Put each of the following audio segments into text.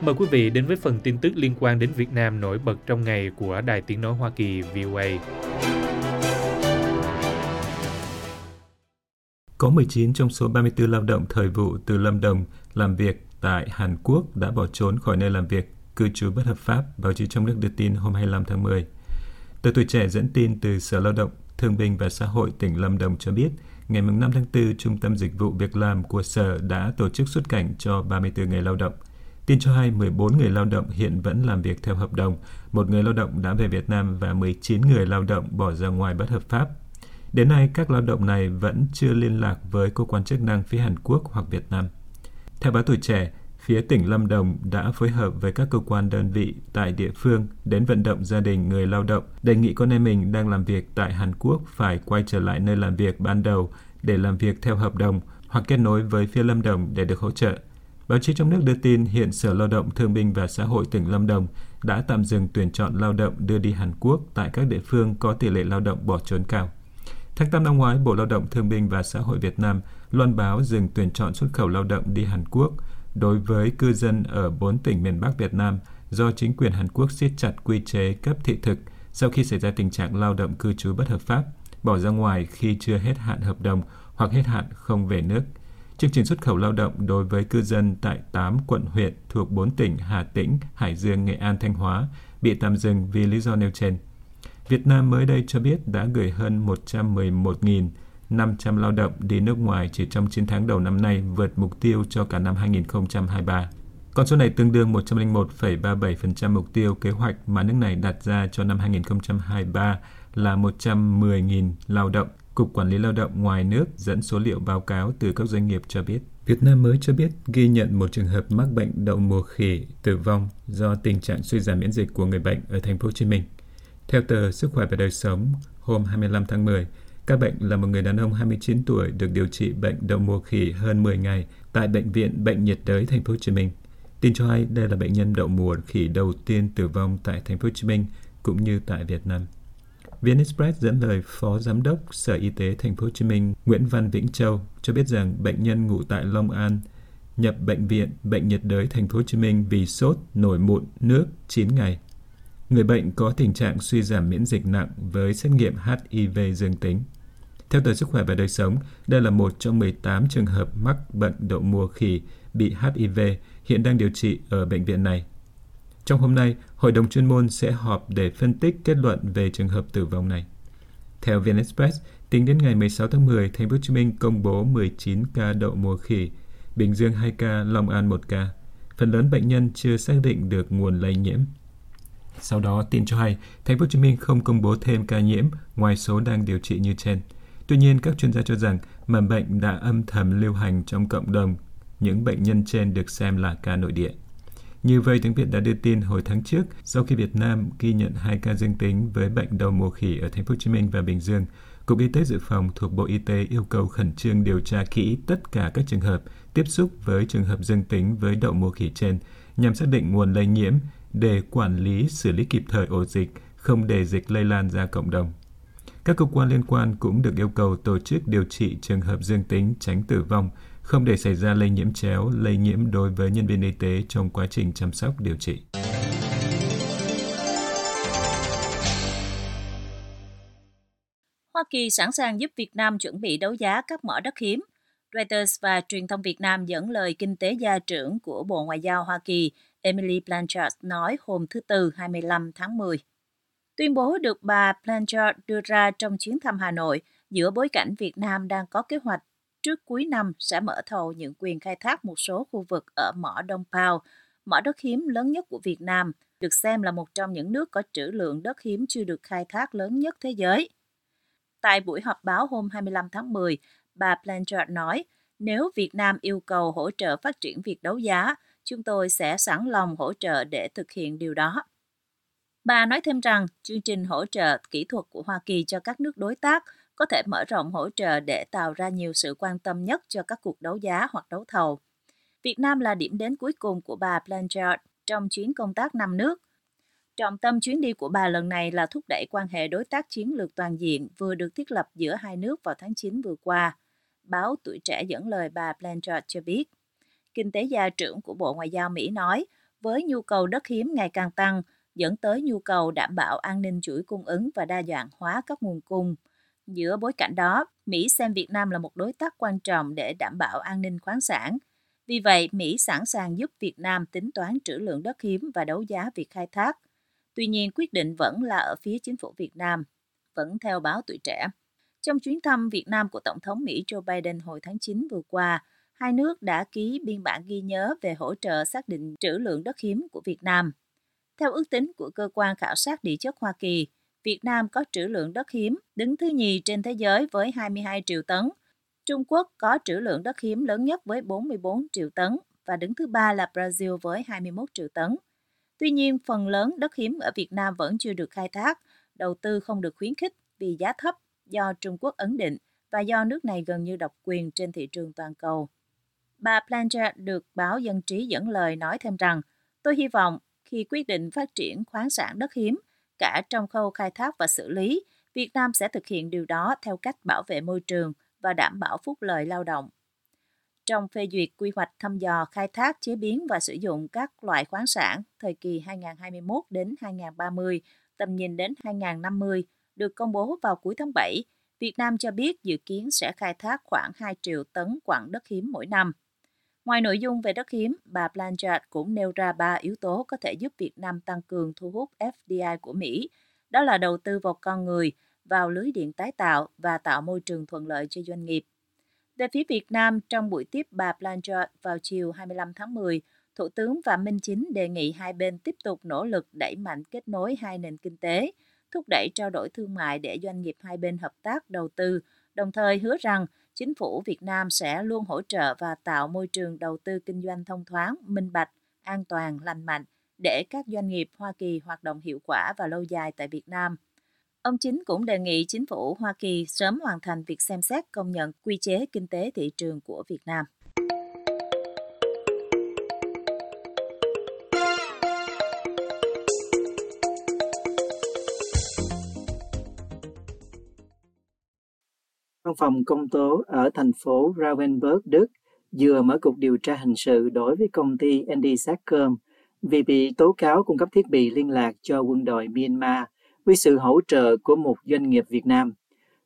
Mời quý vị đến với phần tin tức liên quan đến Việt Nam nổi bật trong ngày của Đài Tiếng Nói Hoa Kỳ VOA. Có 19 trong số 34 lao động thời vụ từ Lâm Đồng làm việc tại Hàn Quốc đã bỏ trốn khỏi nơi làm việc cư trú bất hợp pháp, báo chí trong nước đưa tin hôm 25 tháng 10. Tờ Tuổi Trẻ dẫn tin từ Sở Lao động, Thương binh và Xã hội tỉnh Lâm Đồng cho biết, ngày 5 tháng 4, Trung tâm Dịch vụ Việc làm của Sở đã tổ chức xuất cảnh cho 34 người lao động. Tin cho hay 14 người lao động hiện vẫn làm việc theo hợp đồng, một người lao động đã về Việt Nam và 19 người lao động bỏ ra ngoài bất hợp pháp. Đến nay, các lao động này vẫn chưa liên lạc với cơ quan chức năng phía Hàn Quốc hoặc Việt Nam. Theo báo tuổi trẻ, phía tỉnh Lâm Đồng đã phối hợp với các cơ quan đơn vị tại địa phương đến vận động gia đình người lao động đề nghị con em mình đang làm việc tại Hàn Quốc phải quay trở lại nơi làm việc ban đầu để làm việc theo hợp đồng hoặc kết nối với phía Lâm Đồng để được hỗ trợ. Báo chí trong nước đưa tin hiện Sở Lao động Thương binh và Xã hội tỉnh Lâm Đồng đã tạm dừng tuyển chọn lao động đưa đi Hàn Quốc tại các địa phương có tỷ lệ lao động bỏ trốn cao. Tháng 8 năm ngoái, Bộ Lao động Thương binh và Xã hội Việt Nam loan báo dừng tuyển chọn xuất khẩu lao động đi Hàn Quốc đối với cư dân ở bốn tỉnh miền Bắc Việt Nam do chính quyền Hàn Quốc siết chặt quy chế cấp thị thực sau khi xảy ra tình trạng lao động cư trú bất hợp pháp, bỏ ra ngoài khi chưa hết hạn hợp đồng hoặc hết hạn không về nước. Chương trình xuất khẩu lao động đối với cư dân tại 8 quận huyện thuộc 4 tỉnh Hà Tĩnh, Hải Dương, Nghệ An, Thanh Hóa bị tạm dừng vì lý do nêu trên. Việt Nam mới đây cho biết đã gửi hơn 111.500 lao động đi nước ngoài chỉ trong 9 tháng đầu năm nay vượt mục tiêu cho cả năm 2023. Con số này tương đương 101,37% mục tiêu kế hoạch mà nước này đặt ra cho năm 2023 là 110.000 lao động. Cục Quản lý Lao động ngoài nước dẫn số liệu báo cáo từ các doanh nghiệp cho biết. Việt Nam mới cho biết ghi nhận một trường hợp mắc bệnh đậu mùa khỉ tử vong do tình trạng suy giảm miễn dịch của người bệnh ở thành phố Hồ Chí Minh. Theo tờ Sức khỏe và đời sống, hôm 25 tháng 10, các bệnh là một người đàn ông 29 tuổi được điều trị bệnh đậu mùa khỉ hơn 10 ngày tại bệnh viện Bệnh nhiệt đới thành phố Hồ Chí Minh. Tin cho hay đây là bệnh nhân đậu mùa khỉ đầu tiên tử vong tại thành phố Hồ Chí Minh cũng như tại Việt Nam. VnExpress dẫn lời Phó Giám đốc Sở Y tế Thành phố Hồ Chí Minh Nguyễn Văn Vĩnh Châu cho biết rằng bệnh nhân ngụ tại Long An nhập bệnh viện Bệnh nhiệt đới Thành phố Hồ Chí Minh vì sốt, nổi mụn, nước 9 ngày. Người bệnh có tình trạng suy giảm miễn dịch nặng với xét nghiệm HIV dương tính. Theo tờ Sức khỏe và đời sống, đây là một trong 18 trường hợp mắc bệnh đậu mùa khỉ bị HIV hiện đang điều trị ở bệnh viện này. Trong hôm nay, Hội đồng chuyên môn sẽ họp để phân tích kết luận về trường hợp tử vong này. Theo VnExpress, tính đến ngày 16 tháng 10, Thành phố Hồ Chí Minh công bố 19 ca đậu mùa khỉ, Bình Dương 2 ca, Long An 1 ca. Phần lớn bệnh nhân chưa xác định được nguồn lây nhiễm. Sau đó, tin cho hay, Thành phố Hồ Chí Minh không công bố thêm ca nhiễm ngoài số đang điều trị như trên. Tuy nhiên, các chuyên gia cho rằng mầm bệnh đã âm thầm lưu hành trong cộng đồng. Những bệnh nhân trên được xem là ca nội địa. Như vậy, tiếng Việt đã đưa tin hồi tháng trước, sau khi Việt Nam ghi nhận hai ca dương tính với bệnh đầu mùa khỉ ở thành phố Hồ Chí Minh và Bình Dương, Cục Y tế Dự phòng thuộc Bộ Y tế yêu cầu khẩn trương điều tra kỹ tất cả các trường hợp tiếp xúc với trường hợp dương tính với đậu mùa khỉ trên nhằm xác định nguồn lây nhiễm để quản lý xử lý kịp thời ổ dịch, không để dịch lây lan ra cộng đồng. Các cơ quan liên quan cũng được yêu cầu tổ chức điều trị trường hợp dương tính tránh tử vong, không để xảy ra lây nhiễm chéo, lây nhiễm đối với nhân viên y tế trong quá trình chăm sóc điều trị. Hoa Kỳ sẵn sàng giúp Việt Nam chuẩn bị đấu giá các mỏ đất hiếm. Reuters và truyền thông Việt Nam dẫn lời kinh tế gia trưởng của Bộ Ngoại giao Hoa Kỳ Emily Blanchard nói hôm thứ Tư 25 tháng 10. Tuyên bố được bà Blanchard đưa ra trong chuyến thăm Hà Nội giữa bối cảnh Việt Nam đang có kế hoạch trước cuối năm sẽ mở thầu những quyền khai thác một số khu vực ở mỏ Đông Pao, mỏ đất hiếm lớn nhất của Việt Nam, được xem là một trong những nước có trữ lượng đất hiếm chưa được khai thác lớn nhất thế giới. Tại buổi họp báo hôm 25 tháng 10, bà Blanchard nói, nếu Việt Nam yêu cầu hỗ trợ phát triển việc đấu giá, chúng tôi sẽ sẵn lòng hỗ trợ để thực hiện điều đó. Bà nói thêm rằng chương trình hỗ trợ kỹ thuật của Hoa Kỳ cho các nước đối tác có thể mở rộng hỗ trợ để tạo ra nhiều sự quan tâm nhất cho các cuộc đấu giá hoặc đấu thầu. Việt Nam là điểm đến cuối cùng của bà Blanchard trong chuyến công tác năm nước. Trọng tâm chuyến đi của bà lần này là thúc đẩy quan hệ đối tác chiến lược toàn diện vừa được thiết lập giữa hai nước vào tháng 9 vừa qua. Báo Tuổi Trẻ dẫn lời bà Blanchard cho biết. Kinh tế gia trưởng của Bộ Ngoại giao Mỹ nói, với nhu cầu đất hiếm ngày càng tăng, dẫn tới nhu cầu đảm bảo an ninh chuỗi cung ứng và đa dạng hóa các nguồn cung. Giữa bối cảnh đó, Mỹ xem Việt Nam là một đối tác quan trọng để đảm bảo an ninh khoáng sản. Vì vậy, Mỹ sẵn sàng giúp Việt Nam tính toán trữ lượng đất hiếm và đấu giá việc khai thác. Tuy nhiên, quyết định vẫn là ở phía chính phủ Việt Nam, vẫn theo báo tuổi trẻ. Trong chuyến thăm Việt Nam của Tổng thống Mỹ Joe Biden hồi tháng 9 vừa qua, hai nước đã ký biên bản ghi nhớ về hỗ trợ xác định trữ lượng đất hiếm của Việt Nam. Theo ước tính của cơ quan khảo sát địa chất Hoa Kỳ, Việt Nam có trữ lượng đất hiếm đứng thứ nhì trên thế giới với 22 triệu tấn. Trung Quốc có trữ lượng đất hiếm lớn nhất với 44 triệu tấn và đứng thứ ba là Brazil với 21 triệu tấn. Tuy nhiên, phần lớn đất hiếm ở Việt Nam vẫn chưa được khai thác, đầu tư không được khuyến khích vì giá thấp do Trung Quốc ấn định và do nước này gần như độc quyền trên thị trường toàn cầu. Bà Blanchard được báo Dân trí dẫn lời nói thêm rằng, tôi hy vọng khi quyết định phát triển khoáng sản đất hiếm, cả trong khâu khai thác và xử lý, Việt Nam sẽ thực hiện điều đó theo cách bảo vệ môi trường và đảm bảo phúc lợi lao động. Trong phê duyệt quy hoạch thăm dò, khai thác, chế biến và sử dụng các loại khoáng sản thời kỳ 2021 đến 2030, tầm nhìn đến 2050 được công bố vào cuối tháng 7, Việt Nam cho biết dự kiến sẽ khai thác khoảng 2 triệu tấn quặng đất hiếm mỗi năm. Ngoài nội dung về đất hiếm, bà Blanchard cũng nêu ra ba yếu tố có thể giúp Việt Nam tăng cường thu hút FDI của Mỹ. Đó là đầu tư vào con người, vào lưới điện tái tạo và tạo môi trường thuận lợi cho doanh nghiệp. Về phía Việt Nam, trong buổi tiếp bà Blanchard vào chiều 25 tháng 10, Thủ tướng Phạm Minh Chính đề nghị hai bên tiếp tục nỗ lực đẩy mạnh kết nối hai nền kinh tế, thúc đẩy trao đổi thương mại để doanh nghiệp hai bên hợp tác đầu tư, đồng thời hứa rằng chính phủ Việt Nam sẽ luôn hỗ trợ và tạo môi trường đầu tư kinh doanh thông thoáng, minh bạch, an toàn, lành mạnh để các doanh nghiệp Hoa Kỳ hoạt động hiệu quả và lâu dài tại Việt Nam. Ông Chính cũng đề nghị chính phủ Hoa Kỳ sớm hoàn thành việc xem xét công nhận quy chế kinh tế thị trường của Việt Nam. Phòng công tố ở thành phố Ravensburg, Đức vừa mở cuộc điều tra hình sự đối với công ty Andy Satcom vì bị tố cáo cung cấp thiết bị liên lạc cho quân đội Myanmar với sự hỗ trợ của một doanh nghiệp Việt Nam.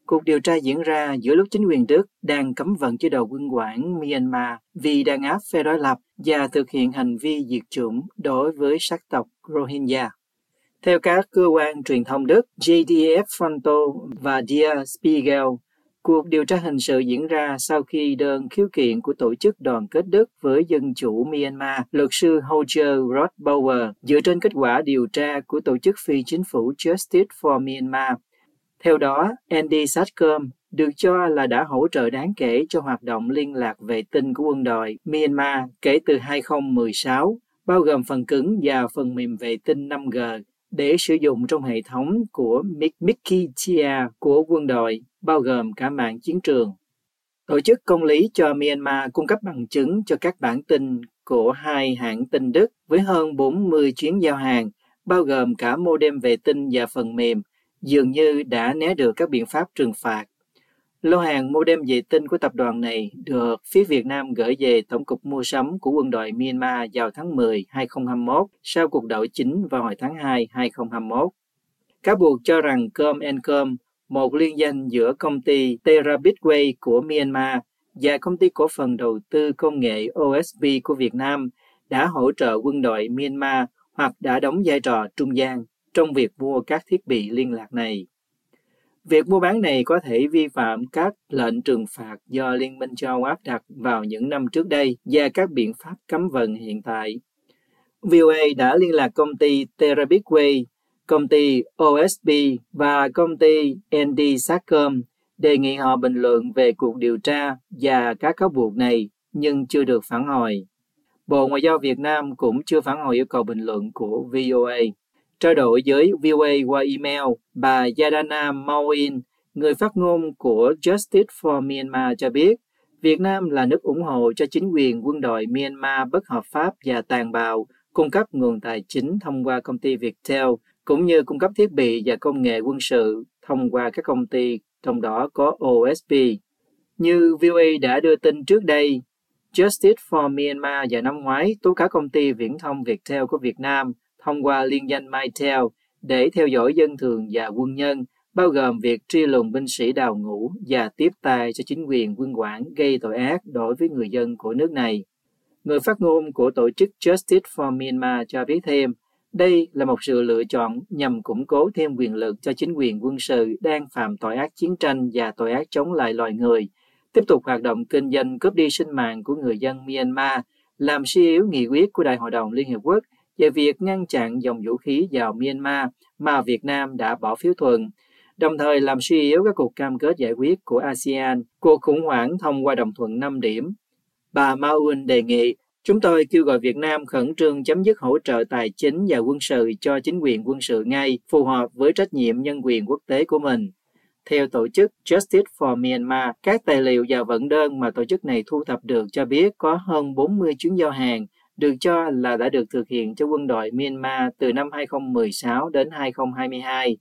Cuộc điều tra diễn ra giữa lúc chính quyền Đức đang cấm vận chế độ quân quản Myanmar vì đàn áp phe đối lập và thực hiện hành vi diệt chủng đối với sắc tộc Rohingya. Theo các cơ quan truyền thông Đức, JDF Fronto và Der Spiegel, Cuộc điều tra hình sự diễn ra sau khi đơn khiếu kiện của tổ chức đoàn kết Đức với dân chủ Myanmar, luật sư Holger Rothbauer, dựa trên kết quả điều tra của tổ chức phi chính phủ Justice for Myanmar. Theo đó, Andy Satcom được cho là đã hỗ trợ đáng kể cho hoạt động liên lạc vệ tinh của quân đội Myanmar kể từ 2016, bao gồm phần cứng và phần mềm vệ tinh 5G để sử dụng trong hệ thống của Mikitia của quân đội bao gồm cả mạng chiến trường. Tổ chức công lý cho Myanmar cung cấp bằng chứng cho các bản tin của hai hãng tin Đức với hơn 40 chuyến giao hàng, bao gồm cả modem vệ tinh và phần mềm, dường như đã né được các biện pháp trừng phạt. Lô hàng modem vệ tinh của tập đoàn này được phía Việt Nam gửi về Tổng cục Mua sắm của quân đội Myanmar vào tháng 10 2021 sau cuộc đảo chính vào hồi tháng 2 2021. Cáo buộc cho rằng Com Com một liên danh giữa công ty Terabitway của Myanmar và công ty cổ phần đầu tư công nghệ OSB của Việt Nam đã hỗ trợ quân đội Myanmar hoặc đã đóng vai trò trung gian trong việc mua các thiết bị liên lạc này. Việc mua bán này có thể vi phạm các lệnh trừng phạt do Liên minh châu Âu áp đặt vào những năm trước đây và các biện pháp cấm vận hiện tại. VOA đã liên lạc công ty Terabitway công ty OSB và công ty ND Satcom đề nghị họ bình luận về cuộc điều tra và các cáo buộc này, nhưng chưa được phản hồi. Bộ Ngoại giao Việt Nam cũng chưa phản hồi yêu cầu bình luận của VOA. Trao đổi với VOA qua email, bà Yadana Mawin, người phát ngôn của Justice for Myanmar cho biết, Việt Nam là nước ủng hộ cho chính quyền quân đội Myanmar bất hợp pháp và tàn bạo, cung cấp nguồn tài chính thông qua công ty Viettel cũng như cung cấp thiết bị và công nghệ quân sự thông qua các công ty, trong đó có OSP. Như VOA đã đưa tin trước đây, Justice for Myanmar vào năm ngoái tố cáo công ty viễn thông Viettel của Việt Nam thông qua liên danh MyTel để theo dõi dân thường và quân nhân, bao gồm việc truy lùng binh sĩ đào ngũ và tiếp tay cho chính quyền quân quản gây tội ác đối với người dân của nước này. Người phát ngôn của tổ chức Justice for Myanmar cho biết thêm, đây là một sự lựa chọn nhằm củng cố thêm quyền lực cho chính quyền quân sự đang phạm tội ác chiến tranh và tội ác chống lại loài người, tiếp tục hoạt động kinh doanh cướp đi sinh mạng của người dân Myanmar, làm suy yếu nghị quyết của Đại hội đồng Liên Hiệp Quốc về việc ngăn chặn dòng vũ khí vào Myanmar mà Việt Nam đã bỏ phiếu thuận, đồng thời làm suy yếu các cuộc cam kết giải quyết của ASEAN, cuộc khủng hoảng thông qua đồng thuận 5 điểm. Bà Maun đề nghị Chúng tôi kêu gọi Việt Nam khẩn trương chấm dứt hỗ trợ tài chính và quân sự cho chính quyền quân sự ngay, phù hợp với trách nhiệm nhân quyền quốc tế của mình. Theo tổ chức Justice for Myanmar, các tài liệu và vận đơn mà tổ chức này thu thập được cho biết có hơn 40 chuyến giao hàng được cho là đã được thực hiện cho quân đội Myanmar từ năm 2016 đến 2022.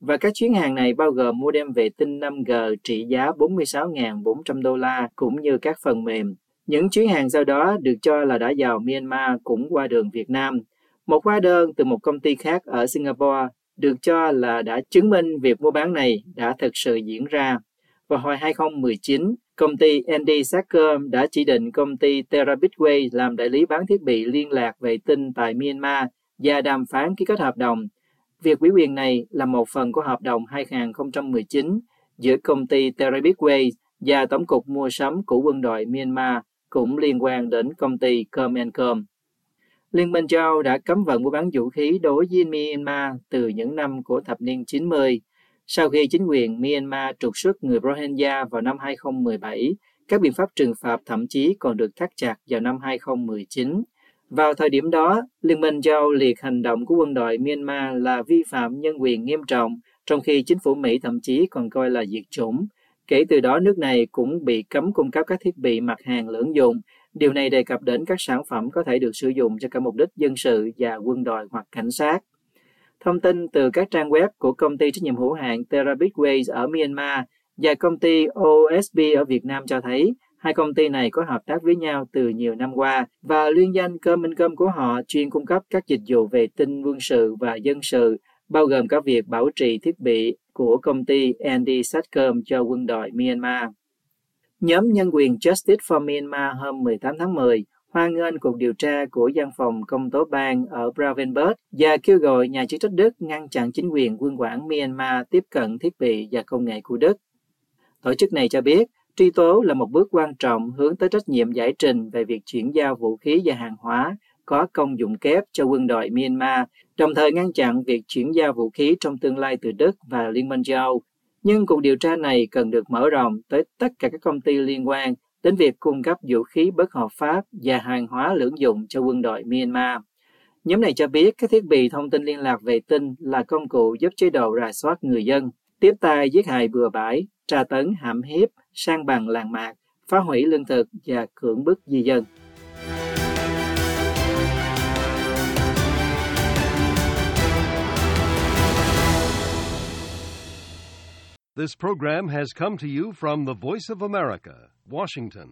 Và các chuyến hàng này bao gồm mua đem vệ tinh 5G trị giá 46.400 đô la cũng như các phần mềm. Những chuyến hàng sau đó được cho là đã vào Myanmar cũng qua đường Việt Nam. Một hóa đơn từ một công ty khác ở Singapore được cho là đã chứng minh việc mua bán này đã thực sự diễn ra. Vào hồi 2019, công ty Andy Sacom đã chỉ định công ty Terabitway làm đại lý bán thiết bị liên lạc vệ tinh tại Myanmar và đàm phán ký kết hợp đồng. Việc ủy quyền này là một phần của hợp đồng 2019 giữa công ty Terabitway và Tổng cục Mua sắm của quân đội Myanmar cũng liên quan đến công ty Comencom. Liên minh châu Âu đã cấm vận mua bán vũ khí đối với Myanmar từ những năm của thập niên 90. Sau khi chính quyền Myanmar trục xuất người Rohingya vào năm 2017, các biện pháp trừng phạt thậm chí còn được thắt chặt vào năm 2019. Vào thời điểm đó, Liên minh châu liệt hành động của quân đội Myanmar là vi phạm nhân quyền nghiêm trọng, trong khi chính phủ Mỹ thậm chí còn coi là diệt chủng. Kể từ đó, nước này cũng bị cấm cung cấp các thiết bị mặt hàng lưỡng dụng. Điều này đề cập đến các sản phẩm có thể được sử dụng cho cả mục đích dân sự và quân đội hoặc cảnh sát. Thông tin từ các trang web của công ty trách nhiệm hữu hạn Therapeutic Ways ở Myanmar và công ty OSB ở Việt Nam cho thấy hai công ty này có hợp tác với nhau từ nhiều năm qua và liên danh cơm minh cơm của họ chuyên cung cấp các dịch vụ về tin quân sự và dân sự, bao gồm cả việc bảo trì thiết bị của công ty Andy Satcom cho quân đội Myanmar. Nhóm nhân quyền Justice for Myanmar hôm 18 tháng 10 hoan nghênh cuộc điều tra của văn phòng công tố bang ở Bravenberg và kêu gọi nhà chức trách Đức ngăn chặn chính quyền quân quản Myanmar tiếp cận thiết bị và công nghệ của Đức. Tổ chức này cho biết, truy tố là một bước quan trọng hướng tới trách nhiệm giải trình về việc chuyển giao vũ khí và hàng hóa có công dụng kép cho quân đội Myanmar, đồng thời ngăn chặn việc chuyển giao vũ khí trong tương lai từ Đức và Liên minh châu Âu. Nhưng cuộc điều tra này cần được mở rộng tới tất cả các công ty liên quan đến việc cung cấp vũ khí bất hợp pháp và hàng hóa lưỡng dụng cho quân đội Myanmar. Nhóm này cho biết các thiết bị thông tin liên lạc vệ tinh là công cụ giúp chế độ rà soát người dân, tiếp tay giết hại bừa bãi, tra tấn hãm hiếp, sang bằng làng mạc, phá hủy lương thực và cưỡng bức di dân. This program has come to you from the Voice of America, Washington.